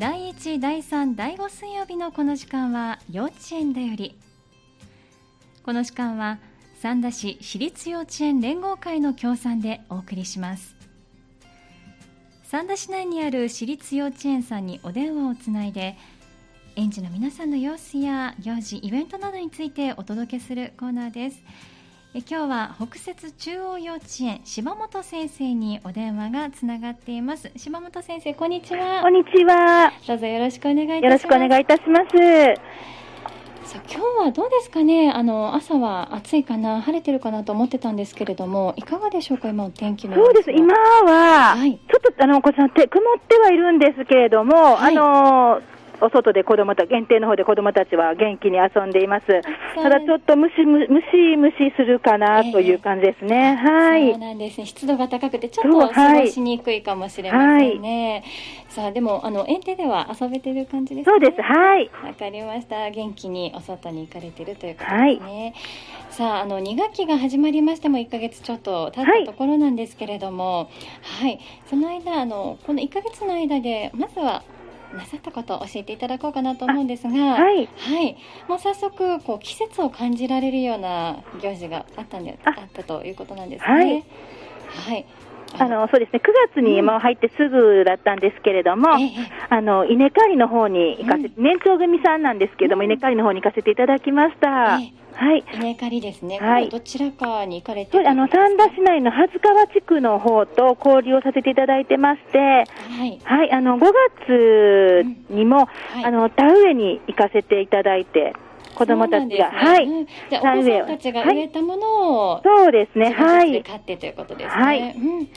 第1第3第5水曜日のこの時間は幼稚園だより。この時間は三田市私立幼稚園連合会の協賛でお送りします。三田市内にある私立幼稚園さんにお電話をつないで園児の皆さんの様子や行事イベントなどについてお届けするコーナーです。え今日は北摂中央幼稚園柴本先生にお電話がつながっています。柴本先生こんにちは。こんにちは。どうぞよろしくお願いいたします。よろしくお願いいたします。さあ今日はどうですかね？あの朝は暑いかな？晴れてるかなと思ってたんですけれどもいかがでしょうか？今の天気のそうです。今は、はい。ちょっとあのこちらて曇ってはいるんですけれども、はい。あのお外で子供た限定の方で子供たちは元気に遊んでいます。ただちょっとムシムムシムシするかなという感じですね。はいそう。なんですね湿度が高くてちょっと過ごしにくいかもしれませんね、さあでもあの園庭では遊べてる感じですねそうです。はい。わかりました。元気にお外に行かれてるということですね。さあ、あの2学期が始まりましても1ヶ月ちょっと経ったところなんですけれども、はい、その間あのこの1ヶ月の間でまずはなさったことを教えていただこうかなと思うんですが、はい。はい、もう早速こう季節を感じられるような行事があったんでああったということなんですはいね。はい。あのそうですね。9月に入ってすぐだったんですけれども、ええあの稲刈りの方に行かせて、年長組さんなんですけども、うん。稲刈りの方に行かせていただきました。ええ。はい。稲刈りですね。はい。どちらかに行かれてあの三田市内の恥川地区の方と交流をさせていただいてまして、はい。はい、あの5月にも、はい。あの田植えに行かせていただいて、子供たちが、ね。はい、うんじゃあお子さんたちが植えたものを、そうですね、はい、買ってということですね。はい。うん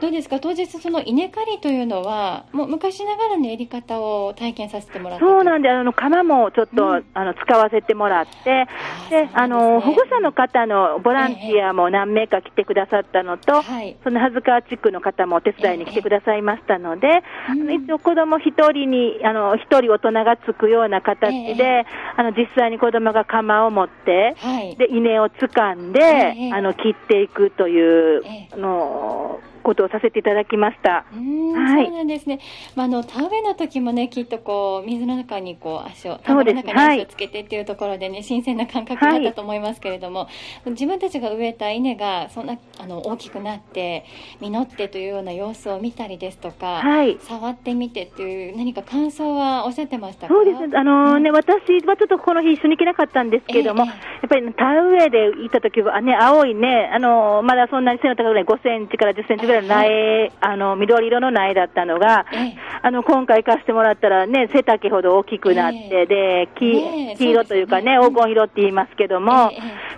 どうですか？当日その稲刈りというのはもう昔ながらのやり方を体験させてもらったそうなんでで、あの釜もちょっと、うん。あの使わせてもらって、であの保護者の方のボランティアも何名か来てくださったのと、はい、その恥川地区の方もお手伝いに来てくださいましたので、あの一応子供一人に、あの一人大人がつくような形で、え。あの実際に子供が釜を持って、はい。で稲を掴んで、ええ。あの切っていくという、ええ。あのことをさせていただきました。はい。そうなんですね、まあ、あの田植えの時もねきっとこう水の中にこう足を田そうんです。の中に足をつけてっていうところでね、新鮮な感覚だったと思いますけれども、自分たちが植えた稲がそんなあの大きくなって実ってというような様子を見たりですとか、はい。触ってみてっていう何か感想はおっしゃってましたか？そうです。ね、あのね、私はちょっとこの日一緒に行けなかったんですけれども、ええやっぱりね田植えで行った時はね、青いね、あのまだそんなに背の高くない5センチから10センチぐらいの苗、あの緑色の苗だったのが、ええ。あの今回行かせてもらったらね、背丈ほど大きくなって、えで黄黄色というかね、黄金色って言いますけども、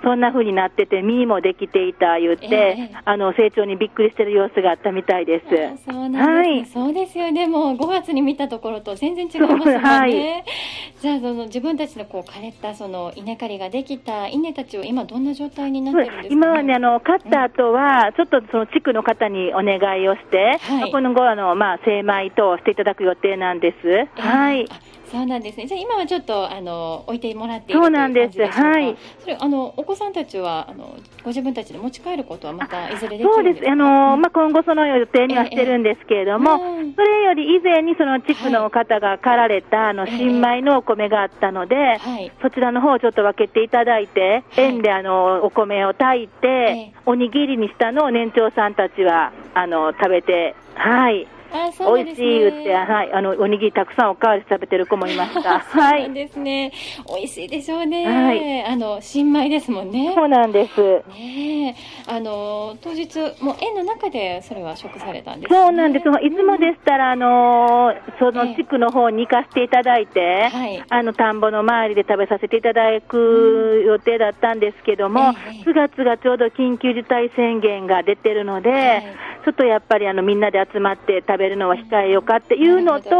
そんな風になってて、実もできていた言って、ええ。あの成長にびっくりしてる様子があったみたいです。あそうなんですね、はい。そうですよね、もう5月に見たところと全然違いますね、そうはい。じゃあその自分たちのこう枯れたその稲刈りができた稲たちを今どんな状態になってるんですか、今はね、あの、買った後は、ちょっとその地区の方にお願いをして、はい。この後、あの、まあ、精米等していただく予定なんです。えーはい。あそうなんですね。じゃあ今はちょっとあの置いてもらっているそうなんですという感じしょうか？はい。それあのお子さんたちはあのご自分たちで持ち帰ることはまたいずれできるそうです。んですか。あの、うんまあ、今後その予定にはしてるんですけれども、うんそれより以前にその地区の方が刈られた、あの、ええ新米のお米があったので、はい。そちらの方をちょっと分けていただいて、はい園であの、お米を炊いて、えおにぎりにしたのを年長さんたちは、あの、食べて、はい。あそうですね。しい言って、はい、あの、おにぎりたくさんおかわり食べてる子もいました。そ うはい。ですね。美味しいでしょうね。はいあの新米ですもんね。そうなんです。ねえ、あの当日もう園の中でそれは食されたんです、ね。そうなんです。いつもでしたら、あのーその地区の方に行かせていただいて、はいあの、田んぼの周りで食べさせていただく予定だったんですけども、ええ9月がちょうど緊急事態宣言が出てるので、はいちょっとやっぱりあのみんなで集まって食べるのは控えようかっていうのと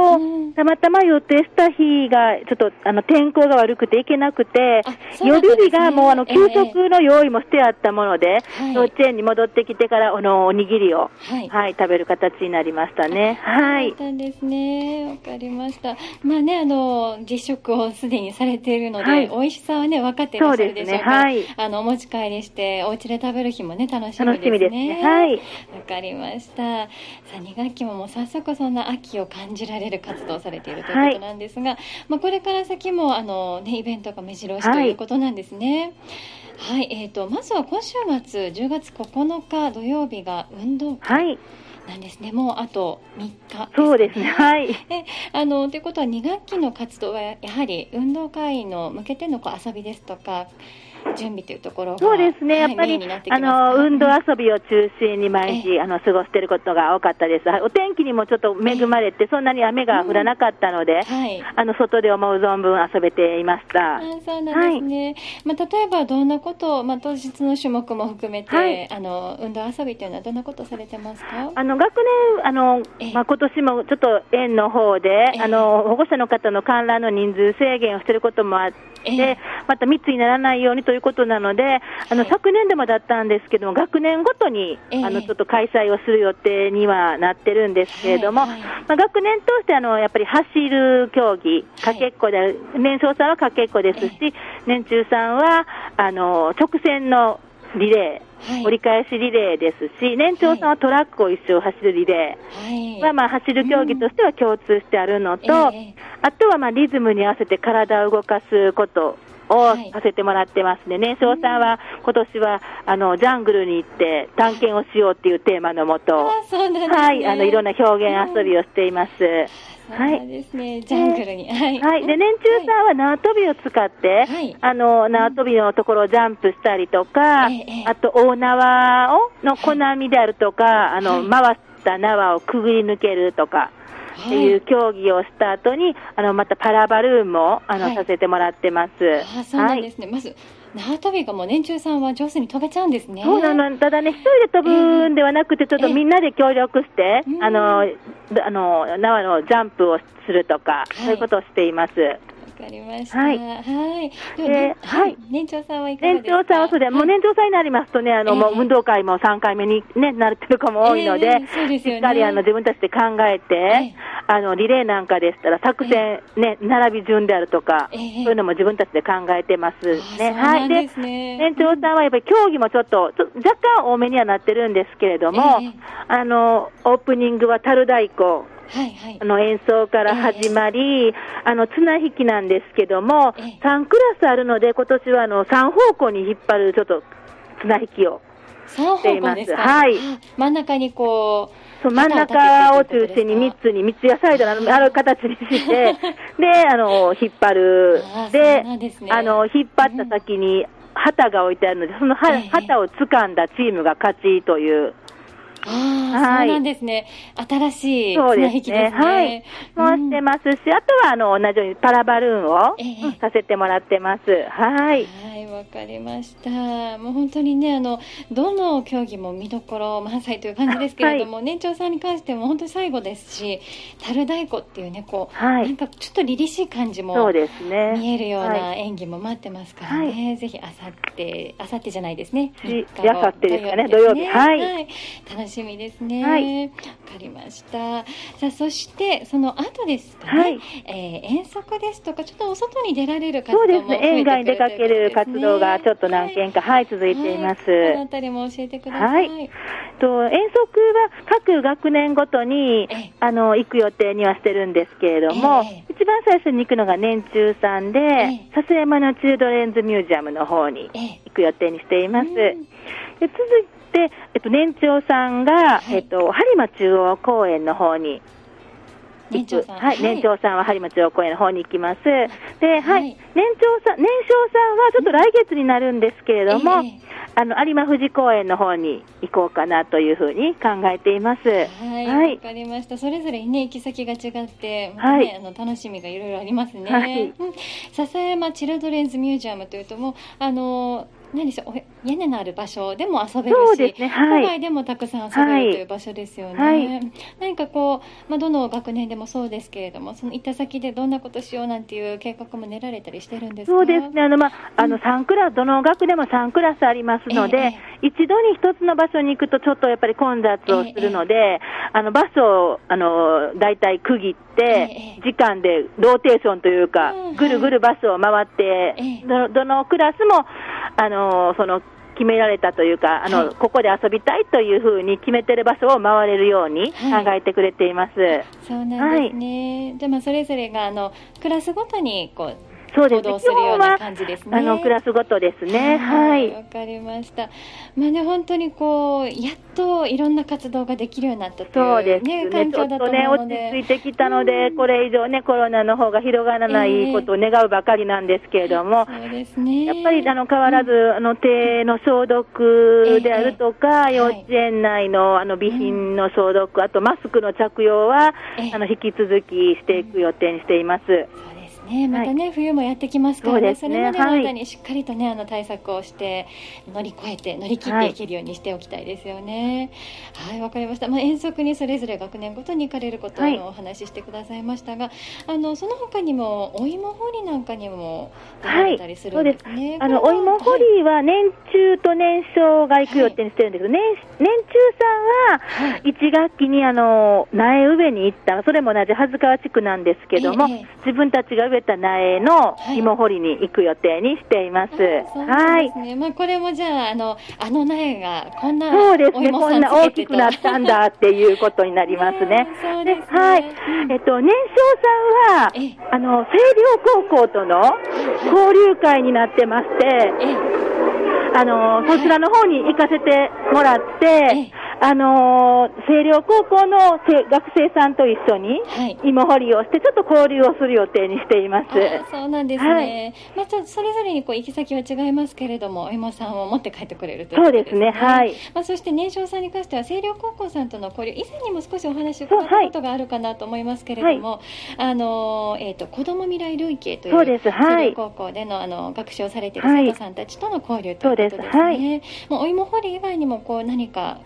たまたま予定した日が、ちょっとあの天候が悪くて行けなくて予備日がもうあのええ給食の用意もしてあったもので、はい幼稚園に戻ってきてからあのおにぎりを、はいはい、食べる形になりましたね。はいそうですね。わかりました。まあね、あの、実食をすでにされているので、はい美味しさはね、分かっていらっしゃるでしょうか。そうですねはいあの、お持ち帰りして、お家で食べる日もね、楽しみですね。楽しみですね。はい。わかりました。さあ、2学期ももう早速そんな秋を感じられる活動をされているということなんですが、まあ、これから先もあの、ね、イベントが目白押しということなんですね。はい、えーと、まずは今週末10月9日土曜日が運動会、はい。なんですね。もうあと3日ね。そうですね。はい。えあのということは2学期の活動はやはり運動会の向けてのこう遊びですとか準備というところがそうですね、やっぱり、はいあの運動遊びを中心に毎日、あの過ごしていることが多かったです、はいお天気にもちょっと恵まれて、そんなに雨が降らなかったので、はい。あの外で思う存分遊べていました。あそうなんですね、まあ、例えばどんなことを、まあ、当日の種目も含めて、はい。あの運動遊びというのはどんなことをされてますか？あの学年、あのええ。まあ今年もちょっと園の方で、ええ。あの保護者の方の観覧の人数制限をしていることもあって、ええ。また密にならないようにということなので、あのはい。昨年でもだったんですけども、学年ごとに、ええ。あのちょっと開催をする予定にはなってるんですけれども、まあ、学年通してあのやっぱり走る競技、かけっこで、年少さんはかけっこですし、え。年中さんはあの直線のリレー、はい。折り返しリレーですし、年長さんはトラックを一生走るリレはい。ーは、まあ、走る競技としては共通してあるのと、ええ。あとはまあリズムに合わせて体を動かすことをはい。させてもらってますね。年少さんは今年はあのジャングルに行って探検をしようっていうテーマのもと、ね。はい、あのいろんな表現遊びをしています。そうなんですね、ジャングルに、はい、はい、で年中さんは縄跳びを使って、はい。あの縄跳びのところをジャンプしたりとか、あと大縄をの小波であるとか、あのはい。回った縄をくぐり抜けるとか。っていう競技をした後に、あのまたパラバルーンもあの、はい。させてもらってます。あそうなんですね、まず縄跳びがもう年中さんは上手に飛べちゃうんですね。そうなの、ただね、一人で飛ぶんではなくて、ちょっとみんなで協力して、うん。あの、あの、縄のジャンプをするとか、い。そういうことをしています。わかりました。は。はい。はねではい。年長さんはいかが年ですか？長さんはそうで、もう年長さんになりますとね、あの、ええ。もう運動会も3回目にね、なってる子も多いので、しっかりあの自分たちで考えて、えあの、リレーなんかでしたら作戦、ね、並び順であるとか、ええ。そういうのも自分たちで考えてますね。あそうなんで年長さんはやっぱり競技もちょっと、若干多めにはなってるんですけれども、ええ。あの、オープニングは樽太鼓、はいはいあ。の演奏から始まり、あの綱引きなんですけども、ええ3クラスあるので、今年はあの3方向に引っ張るちょっと綱引きを、三方向ですか？はいあ真ん中にこう。そう真ん中を中心に3つに、3つやサイドのある形にして、で、あの引っ張るでですねあの引っ張った先に旗が置いてあるので、その旗を掴んだチームが勝ちという。ああ、はいそうなんですね。新しいそう綱ですね。引きですね。はい。もしてますし、あとは、あの、同じようにパラバルーンを、させてもらってます。はい。はい、わかりました。もう本当にね、あの、どの競技も見どころ満載という感じですけれども、年長さんに関しても本当に最後ですし、樽太鼓っていうね、こう、はいなんかちょっと凛々しい感じもそうですね。見えるようはない演技も待ってますからね、はぜひあさって、あさってじゃないですね。し3日後あさってですかね土曜日です土曜日はい楽しみですね。はいわかりました。さあ、そして、その後ですかね、はいえー遠足ですとか、ちょっとお外に出られる活動もそうですね。園外に出かける活動がちょっと何か件か、はい、続いています。はい、このあたりも教えてください。はいと遠足は各学年ごとにええあの行く予定にはしてるんですけれども、え一番最初に行くのが年中さんで、え笹山のチルドレンズミュージアムの方にええ行く予定にしています。うんで続いて、えっと、年長さんが、はいえっと、播磨中央公園の方に年長さん。はい、年長さんは播磨中央公園の方に行きます。で、はい、はい年長さん、年少さんはちょっと来月になるんですけれども、ええあの、有馬富士公園の方に行こうかなというふうに考えています。はい、わ、はい。かりました。それぞれにね、行き先が違って、またね、はいあの、楽しみがいろいろありますね。はいうん笹山チルドレンズミュージアムというと、もう、あの、何でしょう、お屋根のある場所でも遊べるし、そうですねはい。郊外でもたくさん遊べるはいという場所ですよね。はい。何かこう、まあ、どの学年でもそうですけれども、その行った先でどんなことしようなんていう計画も練られたりしてるんですか？そうですね。あの、まあ、あの、3クラス、どの学でも3クラスありますので、え一度に一つの場所に行くとちょっとやっぱり混雑をするので、あの、バスを、あの、大体区切って、ええ時間でローテーションというか、うんぐるぐるバスを回って、どのクラスも、あの、その、決められたというか、あの、はいここで遊びたいというふうに決めてる場所を回れるようにはい考えてくれています。そうなんですね。で、まあ、それぞれが、あの、クラスごとに、こう、そうですね。行動するような感じですね。あの、クラスごとですね。はい。わかりました。まあね、本当にこう、やっといろんな活動ができるようになったという、そうですね。環ちょ境だと思っとね、落。ち着いてきたので、これ以上ね、コロナの方が広がらないことを願うばかりなんですけれども、そうですね。やっぱりあの変わらず、あの手の消毒であるとか、ええ幼稚園内のあの備品の消毒、あとマスクの着用は、ええあの引き続きしていく予定にしています。ね。またね、冬もやってきますからね、そそれまでの間はにしっかりとね、あの対策をして、乗り越えて、乗り切ってい。けるようにしておきたいですよね。はい、わ、かりました。まあ、遠足にそれぞれ学年ごとに行かれることを、はい。お話ししてくださいましたが、あの、その他にも、お芋掘りなんかにも出られたりするんですね。あの、お芋掘りは年中と年少が行く予定にしてるんですけど、年年中さんは、はい。1学期にあの苗植えに行った、それも同じ恥ず川地区なんですけども、ええ。自分たちが植えた苗のはい芋掘りに行く予定にしています。はい。ね。まあ、これもじゃあ、あの、あの苗が、こんなそうですね、こんな大きくなったんだっていうことになりますね ね。ですねはい。えっと、年少さんはええ、あの、星稜高校との交流会になってまして、えあの、そちらの方に行かせてもらって、ええあの、星稜高校のせ学生さんと一緒にはい。芋掘りをして、ちょっと交流をする予定にしています。あそうなんですね。まあ、ちょっとそれぞれにこう行き先は違いますけれども、お芋さんを持って帰ってくれるということですね。そうですね。はい。まあ、そして年少さんに関しては、星稜高校さんとの交流、以前にも少しお話を伺ったことがあるかなと思いますけれども、あの、えっ、と、子供未来類型という、そうです。はい。星稜高校でのあの学習をされているはい。生徒さんたちとの交流ということですね。そうです。はい。もうお芋掘り以外にもこう何か、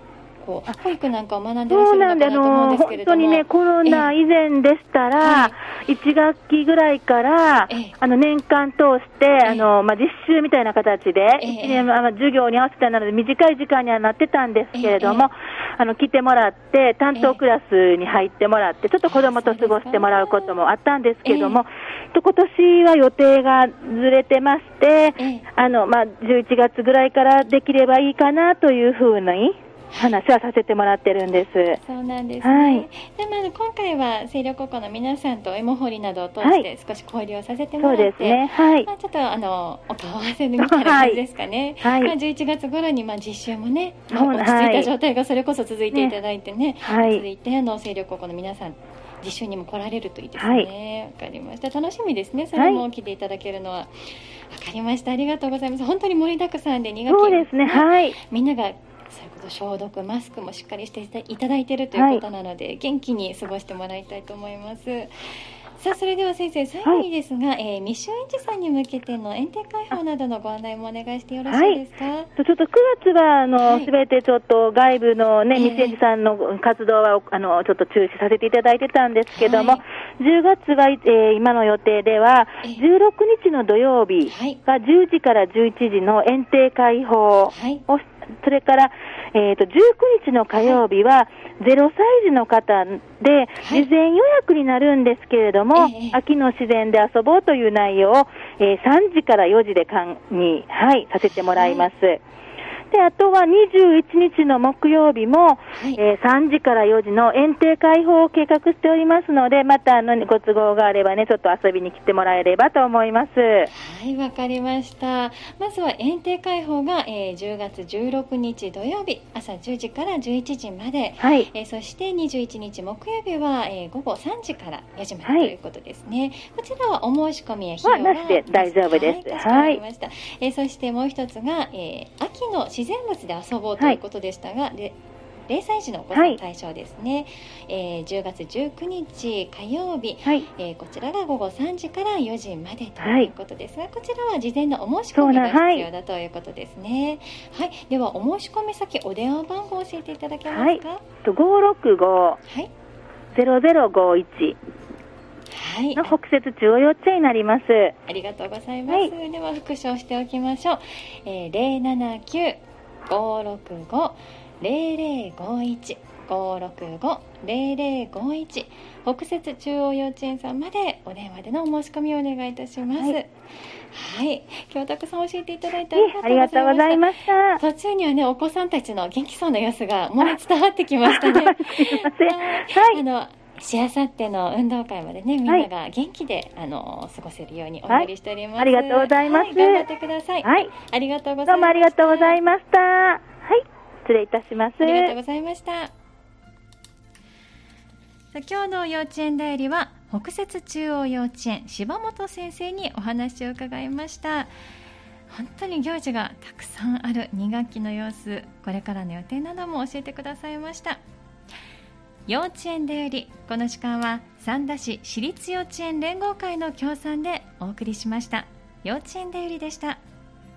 こう保育なんかを学んでらっしゃそうなんで、あるのかなと思うんの、ですけれども。本当にね、コロナ以前でしたはら、1学期ぐらいからええ、あの、年間通して、あの、まあ、実習みたいな形で、え年、あの授業に合わせてなので、短い時間にはなってたんですけれども、あの、来てもらって、担当クラスに入ってもらって、ちょっと子供と過ごしてもらうこともあったんですけども、と今年は予定がずれてまして、ええ。あの、まあ、11月ぐらいからできればいいかなというふうに話はさせてもらってるんです。そうなんですはいね。で、まあ、今回は星稜高校の皆さんとお芋掘りなどを通しはいて少し交流をさせてもそらって、うですね。はいま。あ、ちょっとあのお顔合わせみたいな感じですかね。はいまあ、11月頃にまあ実習もね、まあ落ち着いはいた状態がそれこそ続いていただいてね、はい続いてあの星稜高校の皆さん。実習にも来られるといいですね。わ、かりました。楽しみですね。それも来ていただけるのは。わ、かりました。ありがとうございます。本当に盛りだくさんで2学期そうですね。はい。みんながそういうこと消毒マスクもしっかりしていただいているということなので、元気に過ごしてもらいたいと思います。さあそれでは先生最後にですが、えー未就園児さんに向けての園庭開放などのご案内もお願いしてよろしいですか、ちょっと9月は、あの、はい。すべてちょっと外部のね、ええ未成年さんの活動は、あの、ちょっと中止させていただいてたんですけども、はい。10月は、えー今の予定では、ええ。16日の土曜日はい。が10時から11時の園庭開放はい。を、それから、えーと、19日の火曜日は、0歳児の方で、はい。事前予約になるんですけれども、ええ。秋の自然で遊ぼうという内容を、えー3時から4時でかんに、はい、させてもらいます。で、あとは21日の木曜日も、はいえー3時から4時の園庭開放を計画しておりますので、またあのご都合があればね、ちょっと遊びに来てもらえればと思います。はい、わかりました。まずは園庭開放が、えー10月16日土曜日朝10時から11時まで、はい。えーそして21日木曜日は、えー午後3時から4時まで、はいということですね。こちらはお申し込みや費用ははなしで大丈夫ですはい、かしこまりました。えーそしてもう一つが、えー秋の自然物で遊ぼうということでしたが、で0歳児のお子さはい。ん対象ですね、えー10月19日火曜日、はい。えーこちらが午後3時から4時までとはい。いうことですが、こちらは事前のお申し込みが必要だということですね。はい、ではお申し込み先お電話番号を教えていただけますか？と565-0051はい、はい、の北摂中央幼稚園になります。ありがとうございます。はでは復唱しておきましょう。えー、079-565-0051 565-0051北摂中央幼稚園さんまでお電話でのお申し込みをお願いいたします。はい、はい、今日たくさん教えていただいてありがとうございました。途中にはねお子さんたちの元気そうな様子が漏れ伝わってきましたね。はい、あのしあさっての運動会までねみんなが元気で、はい、あの過ごせるようにお祈りしております、はい、ありがとうございます、はい、頑張ってください。はい。ありがとうございます。どうもありがとうございました。はい失礼いたします。ありがとうございました。今日の幼稚園代理は北摂中央幼稚園柴本先生にお話を伺いました。本当に行事がたくさんある2学期の様子これからの予定なども教えてくださいました。幼稚園でよりこの時間は三田市私立幼稚園連合会の協賛でお送りしました。幼稚園でよりでした。